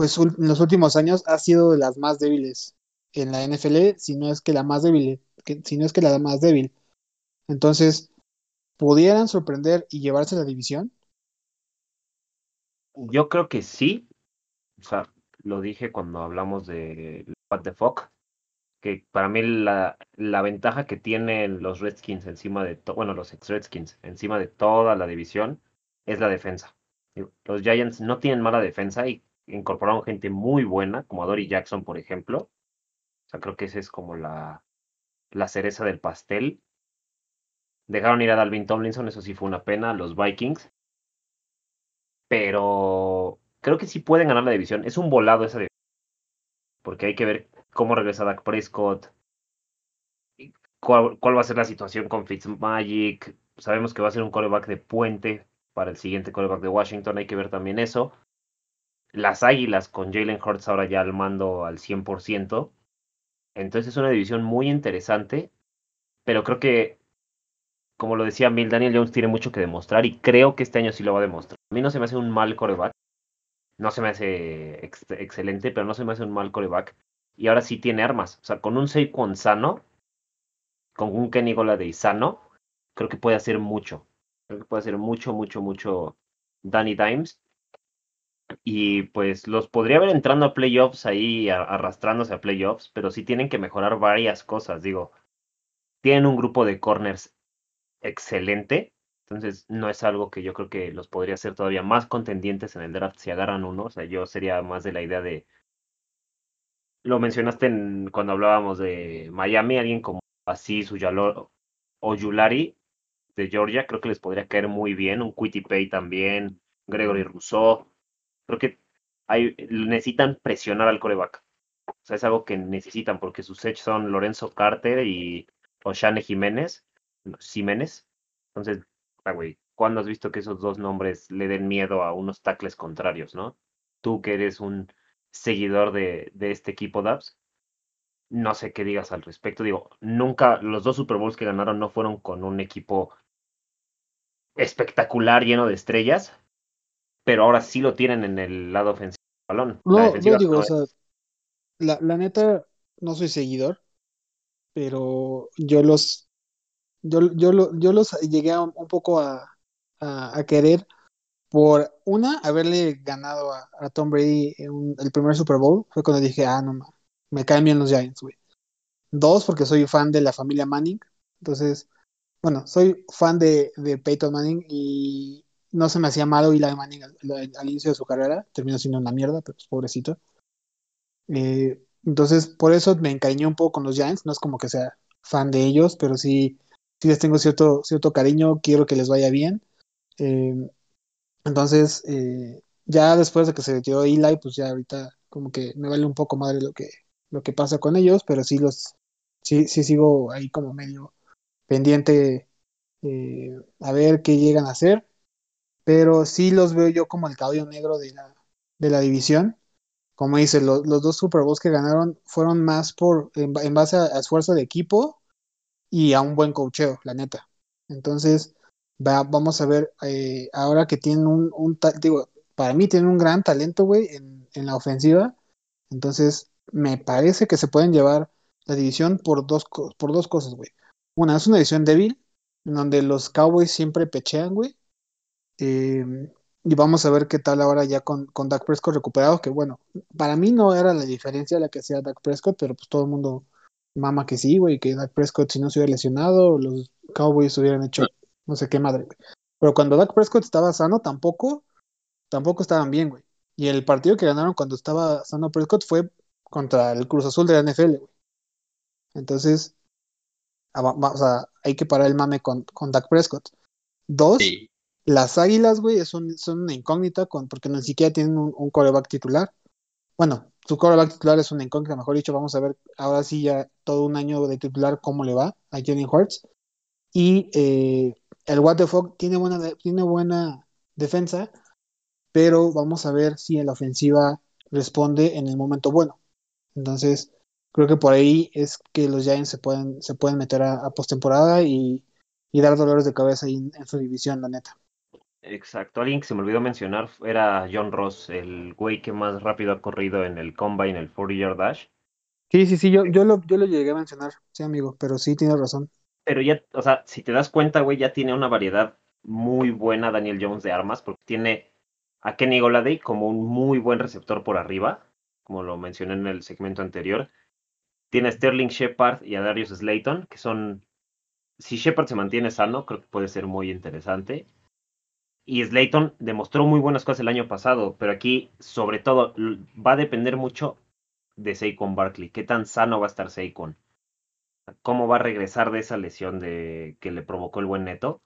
pues en los últimos años ha sido de las más débiles en la NFL, si no es que la más débil, si no es que la más débil. Entonces, ¿pudieran sorprender y llevarse la división? Yo creo que sí. O sea, lo dije cuando hablamos de What the Fuck, que para mí la, la ventaja que tienen los Redskins encima de, bueno, los ex-Redskins encima de toda la división es la defensa. Los Giants no tienen mala defensa y incorporaron gente muy buena, como a Dory Jackson, por ejemplo. O sea, creo que esa es como la, la cereza del pastel. Dejaron ir a Dalvin Tomlinson, eso sí fue una pena, los Vikings. Pero creo que sí pueden ganar la división. Es un volado esa división. Porque hay que ver cómo regresa Dak Prescott. Cuál, cuál va a ser la situación con Fitzmagic. Sabemos que va a ser un coreback de puente para el siguiente coreback de Washington. Hay que ver también eso. Las Águilas con Jalen Hurts ahora ya al mando al 100%. Entonces es una división muy interesante. Pero creo que como lo decía Bill, Daniel Jones tiene mucho que demostrar y creo que este año sí lo va a demostrar. A mí no se me hace un mal coreback, no se me hace ex excelente, pero no se me hace un mal coreback. Y ahora sí tiene armas. O sea, con un Saquon sano, con un Kenny Golladay sano, creo que puede hacer mucho. Creo que puede hacer mucho, mucho, mucho Danny Dimes. Y pues los podría ver entrando a playoffs ahí, arrastrándose a playoffs, pero sí tienen que mejorar varias cosas. Digo, tienen un grupo de corners excelente, entonces no es algo que yo creo que los podría hacer todavía más contendientes en el draft si agarran uno. O sea, yo sería más de la idea de. Lo mencionaste cuando hablábamos de Miami, alguien como así, Suyalo o Yulari de Georgia, creo que les podría caer muy bien. Un Quitty Pay también, Gregory Rousseau. Creo que hay, necesitan presionar al coreback. O sea, es algo que necesitan porque sus edge son Lorenzo Carter y Oshane Jiménez. Jiménez. Entonces, ah, güey, ¿cuándo has visto que esos dos nombres le den miedo a unos tackles contrarios, no? Tú que eres un seguidor de, de este equipo Dubs, no sé qué digas al respecto. Digo, nunca, los dos Super Bowls que ganaron no fueron con un equipo espectacular, lleno de estrellas, pero ahora sí lo tienen en el lado ofensivo del balón. No, no digo, o sea, la, la, neta, no soy seguidor, pero yo los, yo, yo, yo los llegué un, poco a, a, querer por una, haberle ganado a, Tom Brady en el primer Super Bowl, fue cuando dije, ah, no, me caen bien los Giants, güey. Dos, porque soy fan de la familia Manning, entonces, bueno, soy fan de, de Peyton Manning y no se me hacía malo Eli Manning al, al, inicio de su carrera, terminó siendo una mierda, pero pues, pobrecito. Eh, entonces, por eso me encariñé un poco con los Giants, no es como que sea fan de ellos, pero sí, sí les tengo cierto, cierto cariño, quiero que les vaya bien. Eh, entonces, eh, ya después de que se retiró Eli, pues ya ahorita como que me vale un poco madre lo que, lo que pasa con ellos, pero sí los, sí, sí sigo ahí como medio pendiente a ver qué llegan a hacer pero sí los veo yo como el caballo negro de la, de la división. Como dice, los dos Super Bowls que ganaron fueron más por en, base a, esfuerzo de equipo y a un buen cocheo, la neta. Entonces, vamos a ver, eh, ahora que tienen un, un digo, para mí tienen un gran talento, güey, en, en la ofensiva. Entonces, me parece que se pueden llevar la división por dos, por dos cosas, güey. Una, es una división débil, en donde los Cowboys siempre pechean, güey. Eh, y vamos a ver qué tal ahora ya con, con Dak Prescott recuperado, que bueno, para mí no era la diferencia la que hacía Dak Prescott, pero pues todo el mundo mama que sí, güey, que Dak Prescott si no se hubiera lesionado, los Cowboys hubieran hecho no sé qué madre, güey. Pero cuando Dak Prescott estaba sano, tampoco, tampoco estaban bien, güey. Y el partido que ganaron cuando estaba sano Prescott fue contra el Cruz Azul de la NFL, güey. Entonces, ah, o sea, hay que parar el mame con, con Dak Prescott. Dos, las Águilas, güey, son, una incógnita porque ni siquiera tienen un, coreback titular. Bueno, su coreback titular es una incógnita, mejor dicho, vamos a ver ahora sí ya todo un año de titular cómo le va a Jenny Hurts. Y eh, el What the fuck tiene buena, tiene buena defensa, pero vamos a ver si en la ofensiva responde en el momento bueno. Entonces, creo que por ahí es que los Giants se pueden, se pueden meter a, postemporada y, dar dolores de cabeza ahí en su división, la neta. Exacto, alguien que se me olvidó mencionar era John Ross, el güey que más rápido ha corrido en el combine, el 40 yard dash. Sí, sí, sí, yo, yo, lo, yo lo llegué a mencionar, sí, amigo, pero sí tiene razón. Pero ya, o sea, si te das cuenta, güey, ya tiene una variedad muy buena Daniel Jones de armas, porque tiene a Kenny Goladay como un muy buen receptor por arriba, como lo mencioné en el segmento anterior. Tiene a Sterling Shepard y a Darius Slayton, que son, si Shepard se mantiene sano, creo que puede ser muy interesante. Y Slayton demostró muy buenas cosas el año pasado, pero aquí, sobre todo, va a depender mucho de Saquon Barkley. ¿Qué tan sano va a estar Saquon? ¿Cómo va a regresar de esa lesión de que le provocó el buen neto?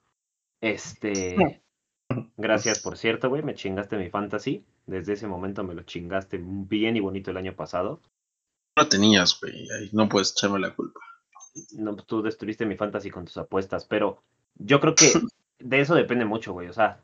Este. Gracias, por cierto, güey. Me chingaste mi fantasy. Desde ese momento me lo chingaste bien y bonito el año pasado. No tenías, güey. No puedes echarme la culpa. No, tú destruiste mi fantasy con tus apuestas, pero yo creo que de eso depende mucho, güey. O sea,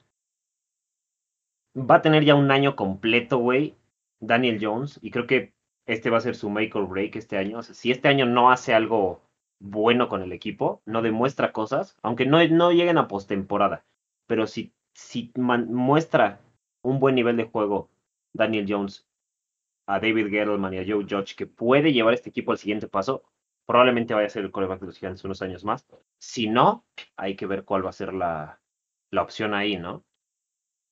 va a tener ya un año completo, güey, Daniel Jones, y creo que este va a ser su make or break este año. O sea, si este año no hace algo bueno con el equipo, no demuestra cosas, aunque no, no lleguen a postemporada, pero si, si muestra un buen nivel de juego Daniel Jones a David Gettleman y a Joe Judge que puede llevar este equipo al siguiente paso, probablemente vaya a ser el coreback de los gigantes unos años más. Si no, hay que ver cuál va a ser la, la opción ahí, ¿no?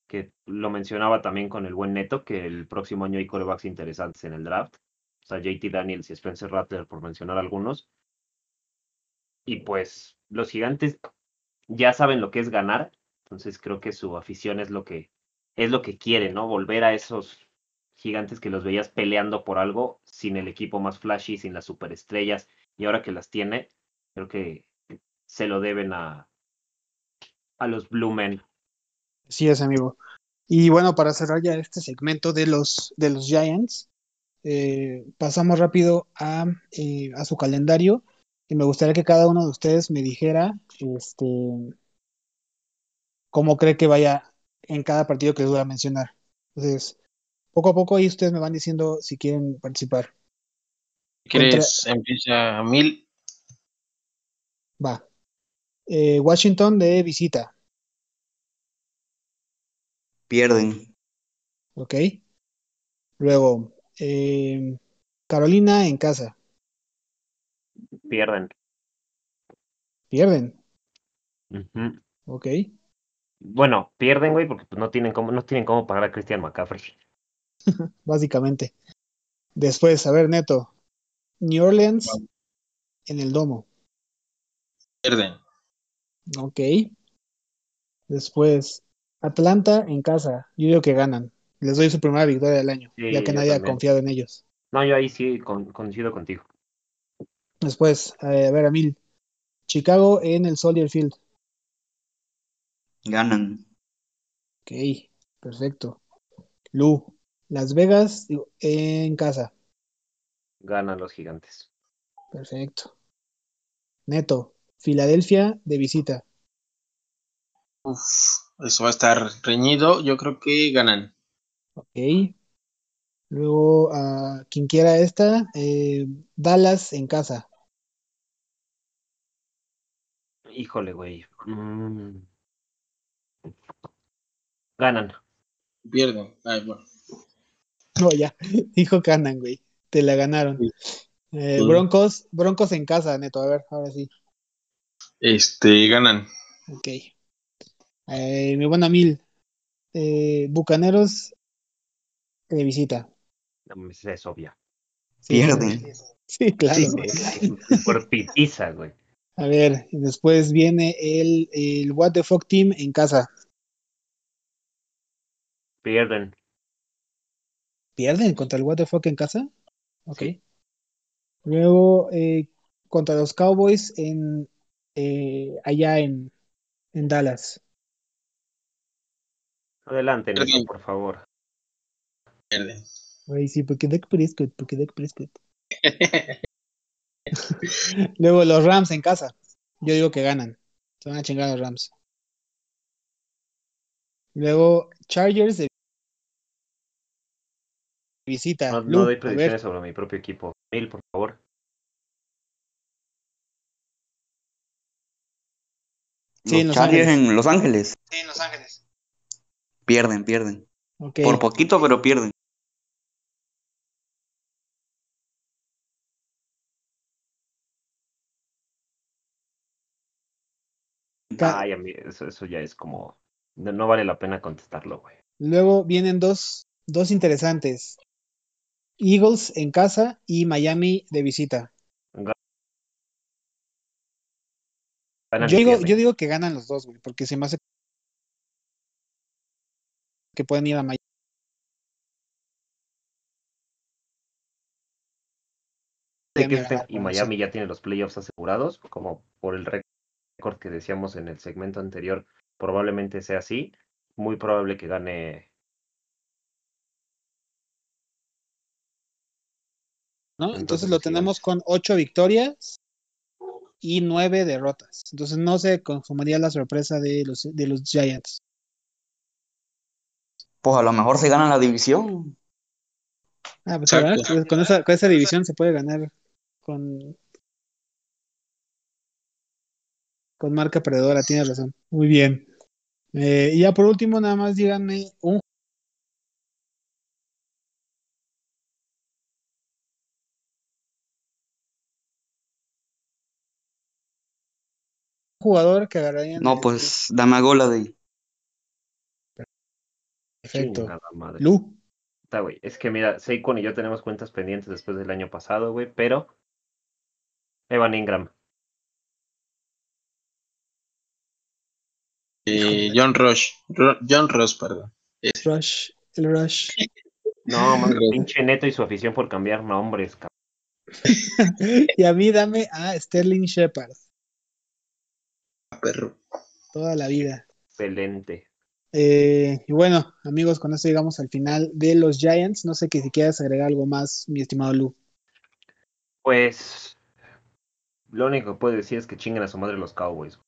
Que lo mencionaba también con el buen Neto, que el próximo año hay corebacks interesantes en el draft. O sea, JT Daniels y Spencer Rattler, por mencionar algunos. Y pues los gigantes ya saben lo que es ganar, entonces creo que su afición es lo que es lo que quiere, ¿no? Volver a esos gigantes que los veías peleando por algo sin el equipo más flashy, sin las superestrellas, y ahora que las tiene, creo que se lo deben a, a los Blue Men. Sí es, amigo. Y bueno, para cerrar ya este segmento de los, de los Giants, eh, pasamos rápido a, eh, a su calendario y me gustaría que cada uno de ustedes me dijera este, cómo cree que vaya en cada partido que les voy a mencionar. Entonces, poco a poco ahí ustedes me van diciendo si quieren participar. ¿Quieres empieza mil? Va. Eh, Washington de visita. Pierden. Ok. Luego, eh, Carolina en casa. Pierden. Pierden. Ujú. Ok. Bueno, pierden, güey, porque pues, no tienen cómo, no tienen cómo pagar a Christian McCaffrey. Básicamente. Después, a ver, Neto. New Orleans en el domo. Pierden. Ok. Después, Atlanta en casa. Yo digo que ganan. Les doy su primera victoria del año, Sí, ya que nadie ha confiado en ellos. No, yo ahí sí con- coincido contigo. Después, eh, a ver, Amil. Chicago en el Soldier Field. Ganan. Ok, perfecto. Lu, Las Vegas en casa. Ganan los gigantes. Perfecto. Neto, Filadelfia de visita. Uf, eso va a estar reñido. Yo creo que ganan. Ok. Luego, a quien quiera esta, eh, Dallas en casa. Híjole, güey. Mm. Ganan. Pierden. Ay, bueno. No, ya, dijo que ganan, güey. Te la ganaron. Sí. Eh. Broncos, Broncos en casa, Neto. A ver, ahora sí. Este, ganan. Ok. Eh, mi buena Mil. Eh, Bucaneros de visita. No es obvia. Sí, Pierden. Sí, claro. Sí, Por pitiza, güey. A ver, y después viene el, el What the Fuck Team en casa. Pierden. ¿Pierden contra el What the Fuck en casa? Ok. Luego, eh, contra los Cowboys en eh, allá en, en Dallas. Adelante, Pierden. por favor. Güey, sí, porque Dak Prescott, porque Dak Prescott. Luego los Rams en casa. Yo digo que ganan. Se van a chingar los Rams. Luego Chargers de visita. No, doy predicciones sobre mi propio equipo. Mil, por favor. Sí, en Los Los Chargers Ángeles. en Los Ángeles. Sí, en Los Ángeles. Pierden, pierden. Por poquito, pero pierden. Ay, a mí, eso, eso ya es como. No, no vale la pena contestarlo, güey. Luego vienen dos, dos interesantes. Eagles en casa y Miami de visita. Yo digo, pierden. yo digo que ganan los dos, güey, porque se me hace que pueden ir a Miami. Que este- y Miami ya tiene los playoffs asegurados, como por el récord que decíamos en el segmento anterior, probablemente sea así. Muy probable que gane. ¿No? Entonces, Entonces, lo tenemos con ocho victorias y nueve derrotas. Entonces no se consumaría la sorpresa de los, de los Giants. Pues a lo mejor se ganan la división. Ah, pues. Pues con esa, con esa división se puede ganar con, con marca perdedora, tienes razón. Muy bien. Eh, y ya por último, nada más díganme un jugador que agarrarían. No, de- pues Damagola de Perfecto. Chingada madre. Lu. Está, güey. Es que mira, Saquon y yo tenemos cuentas pendientes después del año pasado, güey, pero Evan Ingram. Eh, John Rush. John Ross, perdón. Rush. El Rush. No, man, pinche neto y su afición por cambiar nombres, cabrón. y a mí dame a Sterling Shepard. Perro. Toda la vida. Excelente. Eh, y bueno, amigos, con esto llegamos al final de los Giants. No sé que si quieras agregar algo más, mi estimado Lu. Pues lo único que puedo decir es que chinguen a su madre los Cowboys.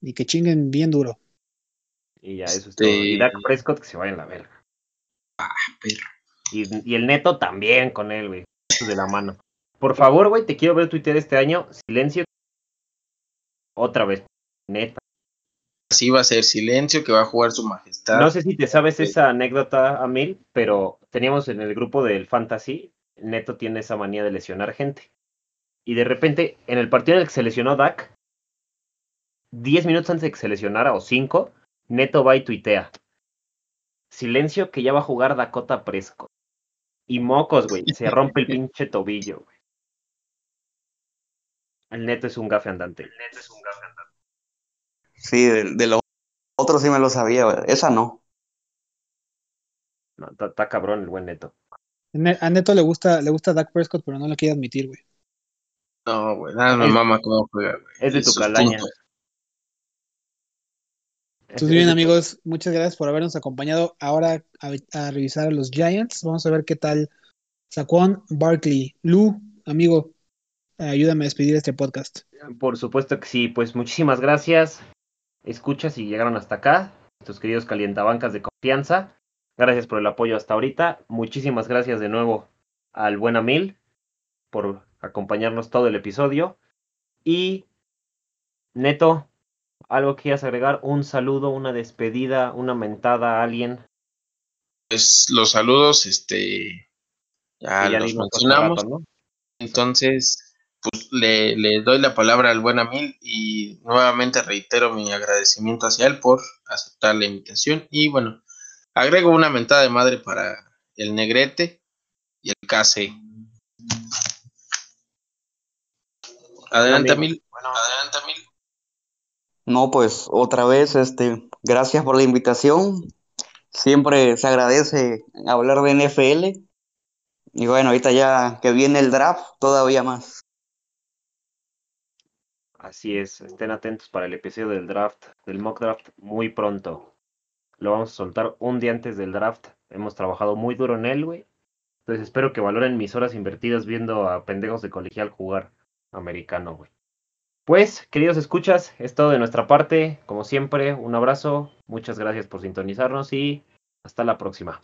Y que chinguen bien duro. Y ya, eso es Este- todo. Y Dak Prescott que se vaya en la verga. perro. Y, y el neto también con él, güey. Eso De la mano. Por favor, güey, te quiero ver Twitter este año. Silencio. Otra vez. Neta. Así va a ser silencio que va a jugar su majestad. No sé si te sabes Sí. esa anécdota, Amil, pero teníamos en el grupo del Fantasy, Neto tiene esa manía de lesionar gente. Y de repente, en el partido en el que se lesionó Dak, 10 minutos antes de que se lesionara, o 5, Neto va y tuitea. Silencio que ya va a jugar Dakota Prescott. Y mocos, güey, se rompe el pinche tobillo, güey. El Neto es un gafe andante. El Neto es un gafe andante. Sí, de, de los otros sí me lo sabía, güey. esa no. No, está- cabrón el buen Neto. Ne- A Neto le gusta, le gusta Dak Prescott, pero no lo quiere admitir, güey. No, güey, nada Es- mama cómo juega, güey. Es de tu calaña. Entonces, bien, amigos, muchas gracias por habernos acompañado ahora a, a revisar a los Giants. Vamos a ver qué tal Saquon Barkley. Lu, amigo, ayúdame a despedir este podcast. Por supuesto que sí, pues muchísimas gracias. Escucha si llegaron hasta acá, nuestros queridos calientabancas de confianza. Gracias por el apoyo hasta ahorita. Muchísimas gracias de nuevo al buen Amil por acompañarnos todo el episodio. Y Neto, algo que quieras agregar, un saludo, una despedida, una mentada a alguien. Pues los saludos, este, ya, los mencionamos. rato, ¿no? Entonces, pues le, le doy la palabra al buen Amil y nuevamente reitero mi agradecimiento hacia él por aceptar la invitación. Y bueno, agrego una mentada de madre para el Negrete y el KC. Adelante. Amil. Adelante, Amil. No, pues otra vez, este, gracias por la invitación. Siempre se agradece hablar de NFL. Y bueno, ahorita ya que viene el draft, todavía más. Así es, estén atentos para el episodio del draft, del mock draft, muy pronto. Lo vamos a soltar un día antes del draft. Hemos trabajado muy duro en él, güey. Entonces espero que valoren mis horas invertidas viendo a pendejos de colegial jugar americano, güey. Pues, queridos escuchas, es todo de nuestra parte. Como siempre, un abrazo, muchas gracias por sintonizarnos y hasta la próxima.